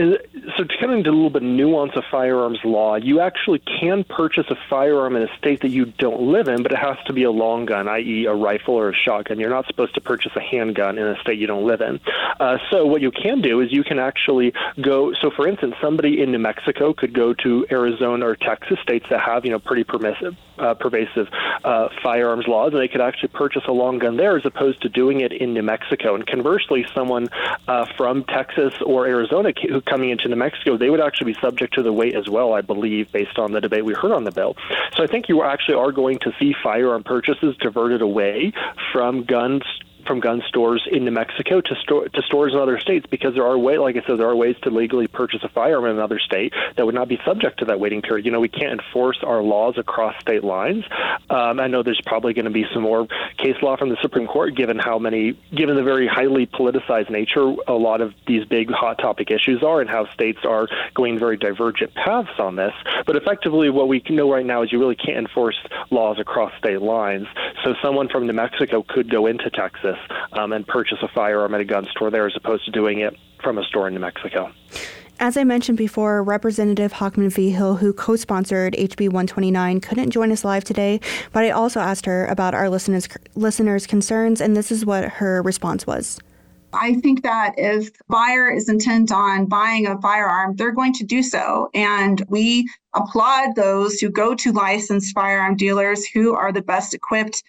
so to kind into a little bit of nuance of firearms law, you actually can purchase a firearm in a state that you don't live in, but it has to be a long gun, i.e., a rifle or a shotgun. You're not supposed to purchase a handgun in a state you don't live in. Uh, so, what you can do is you can actually go. So, for instance, somebody in New Mexico could go to Arizona or Texas, states that have you know pretty permissive, uh, pervasive uh, firearms laws, and they could actually purchase a long gun there as opposed to doing it in New Mexico. And conversely, someone uh, from Texas or Arizona who coming into New Mexico, they would actually be subject to the wait as well, I believe, based on the debate we heard on the bill. So I think you actually are going to see firearm purchases diverted away from guns from gun stores in New Mexico to store to stores in other states because there are way, like I said, there are ways to legally purchase a firearm in another state that would not be subject to that waiting period. You know, we can't enforce our laws across state lines. Um, I know there's probably going to be some more case law from the Supreme Court, given how many, given the very highly politicized nature a lot of these big hot topic issues are, and how states are going very divergent paths on this. But effectively, what we know right now is you really can't enforce laws across state lines. So someone from New Mexico could go into Texas um, and purchase a firearm at a gun store there, as opposed to doing it from a store in New Mexico. As I mentioned before, Representative Hochman Vigil, who co sponsored HB 129, couldn't join us live today, but I also asked her about our listeners, listeners' concerns, and this is what her response was. I think that if buyer is intent on buying a firearm, they're going to do so. And we applaud those who go to licensed firearm dealers who are the best equipped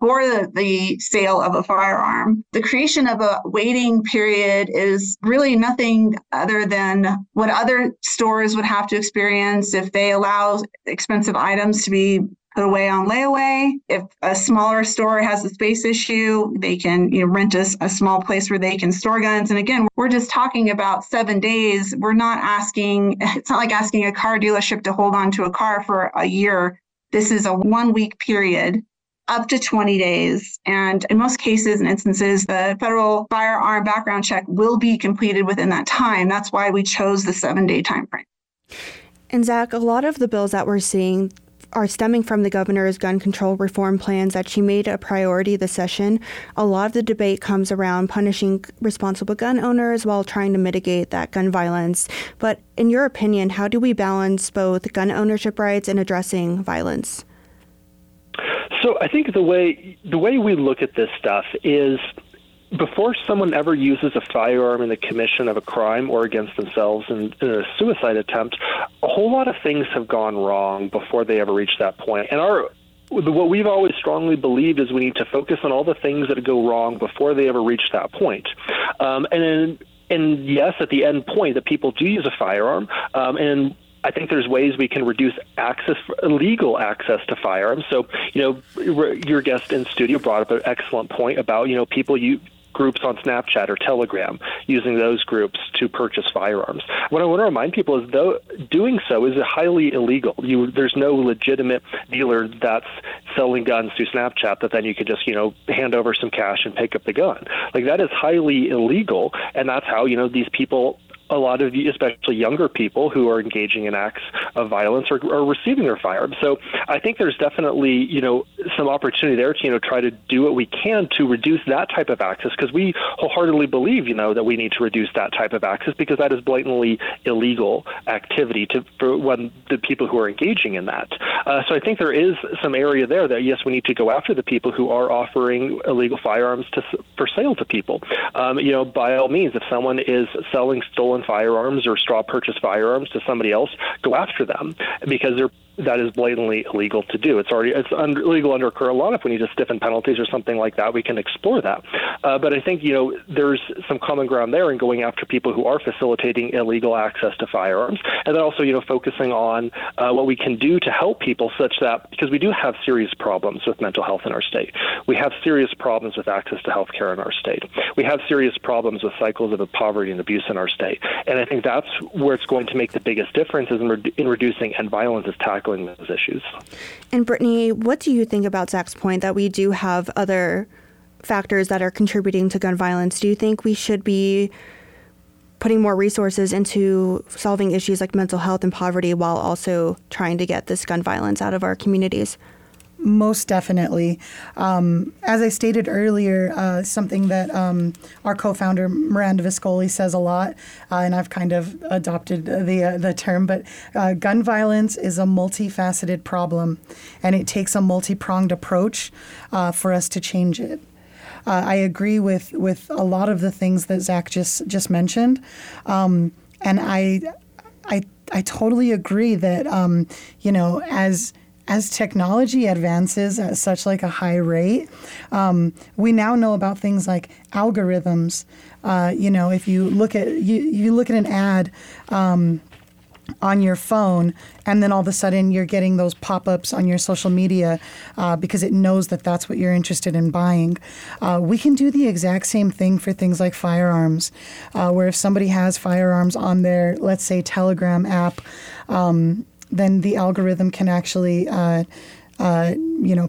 for the, the sale of a firearm. The creation of a waiting period is really nothing other than what other stores would have to experience if they allow expensive items to be put away on layaway. If a smaller store has a space issue, they can you know, rent a, a small place where they can store guns. And again, we're just talking about seven days. We're not asking, *laughs* it's not like asking a car dealership to hold on to a car for a year. This is a one week period up to 20 days. And in most cases and instances, the federal firearm background check will be completed within that time. That's why we chose the seven day time frame. And Zach, a lot of the bills that we're seeing are stemming from the governor's gun control reform plans that she made a priority this session. A lot of the debate comes around punishing responsible gun owners while trying to mitigate that gun violence. But in your opinion, how do we balance both gun ownership rights and addressing violence? So I think the way the way we look at this stuff is before someone ever uses a firearm in the commission of a crime or against themselves in, in, a suicide attempt, a whole lot of things have gone wrong before they ever reach that point. And our what we've always strongly believed is we need to focus on all the things that go wrong before they ever reach that point. Um, and and yes, at the end point, that people do use a firearm, um, and I think there's ways we can reduce access, legal access to firearms. So, you know, your guest in studio brought up an excellent point about, you know, people you groups on Snapchat or Telegram, using those groups to purchase firearms. What I want to remind people is though doing so is highly illegal. You, there's no legitimate dealer that's selling guns through Snapchat that then you could just you know hand over some cash and pick up the gun. Like that is highly illegal, and that's how you know these people a lot of especially younger people who are engaging in acts of violence are, are receiving their firearms. So I think there's definitely you know some opportunity there to you know try to do what we can to reduce that type of access because we wholeheartedly believe you know that we need to reduce that type of access because that is blatantly illegal activity to for when the people who are engaging in that. Uh, so I think there is some area there that yes we need to go after the people who are offering illegal firearms to for sale to people. Um, you know by all means if someone is selling stolen stolen firearms or straw purchase firearms to somebody else, go after them because they're that is blatantly illegal to do. It's already it's illegal under current law. If we need to stiffen penalties or something like that, we can explore that. Uh, but I think you know there's some common ground there in going after people who are facilitating illegal access to firearms, and then also you know focusing on uh, what we can do to help people, such that because we do have serious problems with mental health in our state, we have serious problems with access to health care in our state, we have serious problems with cycles of poverty and abuse in our state, and I think that's where it's going to make the biggest difference is in, re- in reducing and violence is tackling tackling those issues. And Brittany, what do you think about Zach's point that we do have other factors that are contributing to gun violence? Do you think we should be putting more resources into solving issues like mental health and poverty while also trying to get this gun violence out of our communities? Most definitely. Um, as I stated earlier, uh, something that um, our co-founder Miranda Viscoli says a lot, uh, and I've kind of adopted the uh, the term, but uh, gun violence is a multifaceted problem, and it takes a multi-pronged approach uh, for us to change it. Uh, I agree with with a lot of the things that Zach just just mentioned, um, and I I I totally agree that um, you know as as technology advances at such like a high rate, um, we now know about things like algorithms. Uh, you know, if you look at you, you look at an ad. Um, on your phone, and then all of a sudden you're getting those pop ups on your social media uh, because it knows that that's what you're interested in buying. Uh, we can do the exact same thing for things like firearms, uh, where if somebody has firearms on their, let's say, Telegram app, um, then the algorithm can actually. Uh, uh, you know,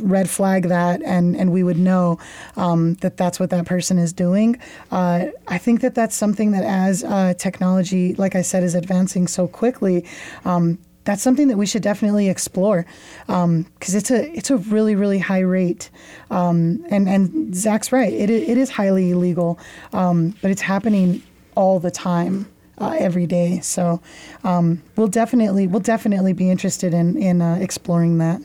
red flag that, and and we would know um, that that's what that person is doing. Uh, I think that that's something that as uh, technology, like I said, is advancing so quickly. Um, that's something that we should definitely explore because um, it's a it's a really really high rate, um, and and Zach's right. It it is highly illegal, um, but it's happening all the time uh, every day. So um, we'll definitely we'll definitely be interested in in uh, exploring that.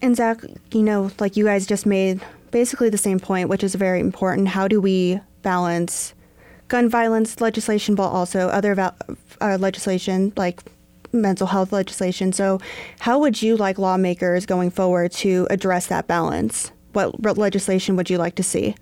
And Zach, you know, like you guys just made basically the same point, which is very important. How do we balance gun violence legislation, but also other val- uh, legislation like mental health legislation? So, how would you like lawmakers going forward to address that balance? What legislation would you like to see?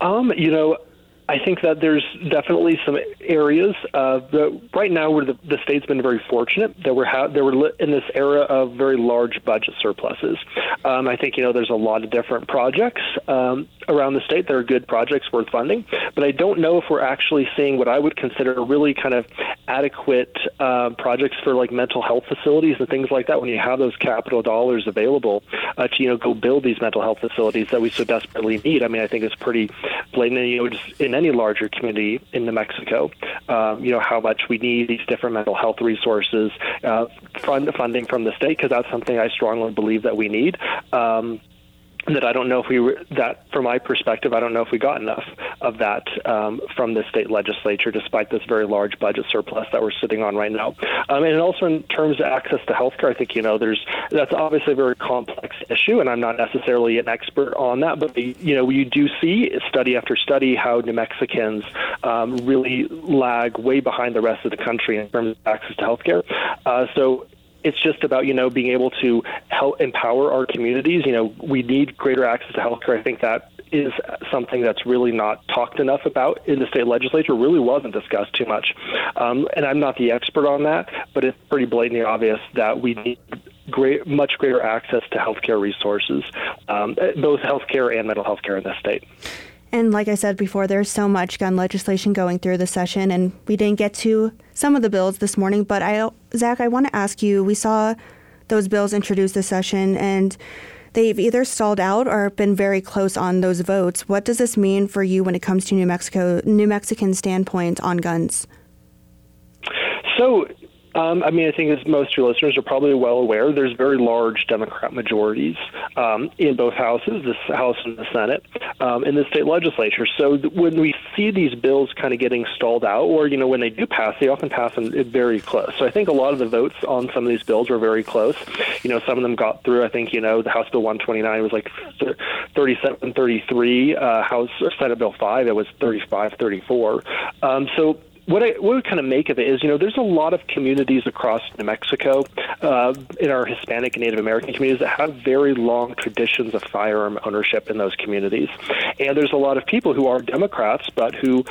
Um, you know, I think that there's definitely some areas. Uh, the, right now, where the, the state's been very fortunate that we're ha- that we're in this era of very large budget surpluses. Um, I think you know there's a lot of different projects um, around the state that are good projects worth funding, but I don't know if we're actually seeing what I would consider really kind of adequate uh, projects for like mental health facilities and things like that. When you have those capital dollars available uh, to you know go build these mental health facilities that we so desperately need. I mean, I think it's pretty blatant. You know, just in any larger community in New Mexico, um, you know, how much we need these different mental health resources, uh, fund, funding from the state, because that's something I strongly believe that we need. Um, that I don't know if we that from my perspective, I don't know if we got enough of that um, from the state legislature, despite this very large budget surplus that we're sitting on right now. Um, and also in terms of access to healthcare, I think you know there's that's obviously a very complex issue, and I'm not necessarily an expert on that, but you know you do see study after study how New Mexicans um, really lag way behind the rest of the country in terms of access to healthcare. Uh, so it's just about you know being able to help empower our communities. You know, we need greater access to healthcare. I think that is something that's really not talked enough about in the state legislature. Really wasn't discussed too much, um, and I'm not the expert on that, but it's pretty blatantly obvious that we need great, much greater access to healthcare resources, um, both healthcare and mental health care in this state. And like I said before, there's so much gun legislation going through the session, and we didn't get to some of the bills this morning. But I, Zach, I want to ask you: we saw those bills introduced this session, and they've either stalled out or been very close on those votes. What does this mean for you when it comes to New Mexico, New Mexican standpoint on guns? So um, I mean, I think as most of your listeners are probably well aware, there's very large Democrat majorities um, in both houses, the House and the Senate, um, in the state legislature. So when we see these bills kind of getting stalled out, or you know, when they do pass, they often pass them very close. So I think a lot of the votes on some of these bills were very close. You know, some of them got through. I think you know the House Bill 129 was like 37, 33. Uh, House Senate Bill 5 it was 35, 34. Um, so what I what we kind of make of it is, you know, there's a lot of communities across New Mexico, uh, in our Hispanic and Native American communities that have very long traditions of firearm ownership in those communities, and there's a lot of people who are Democrats but who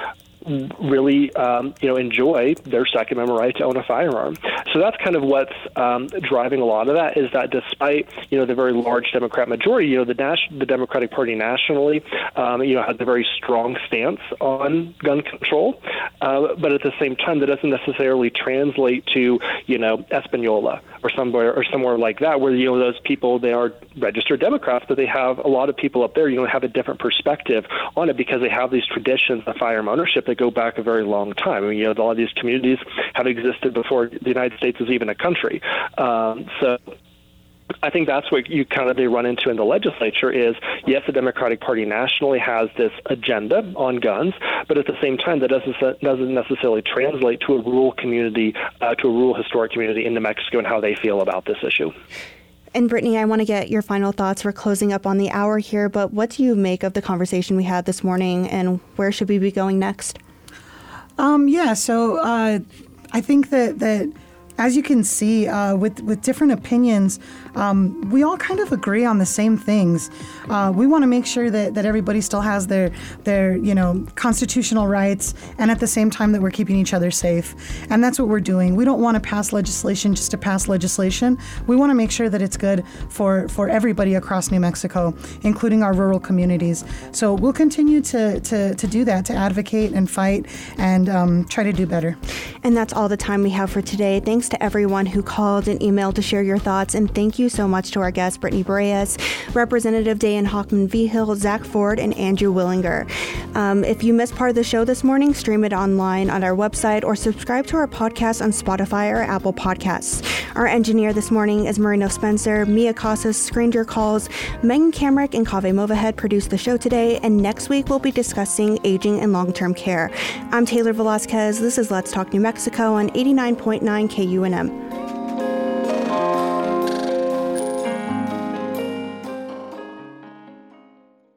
really um, you know enjoy their Second Amendment right to own a firearm. So that's kind of what's um, driving a lot of that is that despite you know the very large Democrat majority, you know the Nas- the Democratic Party nationally, um, you know has a very strong stance on gun control, uh, but at the same time that doesn't necessarily translate to you know Espanola or somewhere or somewhere like that where you know those people they are registered Democrats, but they have a lot of people up there you know have a different perspective on it because they have these traditions of firearm ownership that go back a very long time. I mean, you know, a lot of these communities have existed before the United States was even a country. Um, so I think that's what you kind of they run into in the legislature is yes, the Democratic Party nationally has this agenda on guns, but at the same time, that doesn't doesn't necessarily translate to a rural community, uh, to a rural historic community in New Mexico and how they feel about this issue. And Brittany, I want to get your final thoughts. We're closing up on the hour here, but what do you make of the conversation we had this morning, and where should we be going next? Um, yeah, so uh, I think that that as you can see, uh, with with different opinions, um, we all kind of agree on the same things. Uh, we want to make sure that, that everybody still has their their you know constitutional rights, and at the same time that we're keeping each other safe. And that's what we're doing. We don't want to pass legislation just to pass legislation. We want to make sure that it's good for for everybody across New Mexico, including our rural communities. So we'll continue to to, to do that, to advocate and fight, and um, try to do better. And that's all the time we have for today. Thanks to everyone who called and emailed to share your thoughts, and thank you so much to our guests, Brittany Barreras, Representative Dayan Hochman Vigil, Zach Fort, and Andrew Willinger. Um, if you missed part of the show this morning, stream it online on our website or subscribe to our podcast on Spotify or Apple Podcasts. Our engineer this morning is Marino Spencer, Mia Casas, screened your calls, Megan Kamerick and Kave Movahead produced the show today, and next week we'll be discussing aging and long term care. I'm Taylor Velasquez. This is Let's Talk New Mexico on 89.9 KUNM.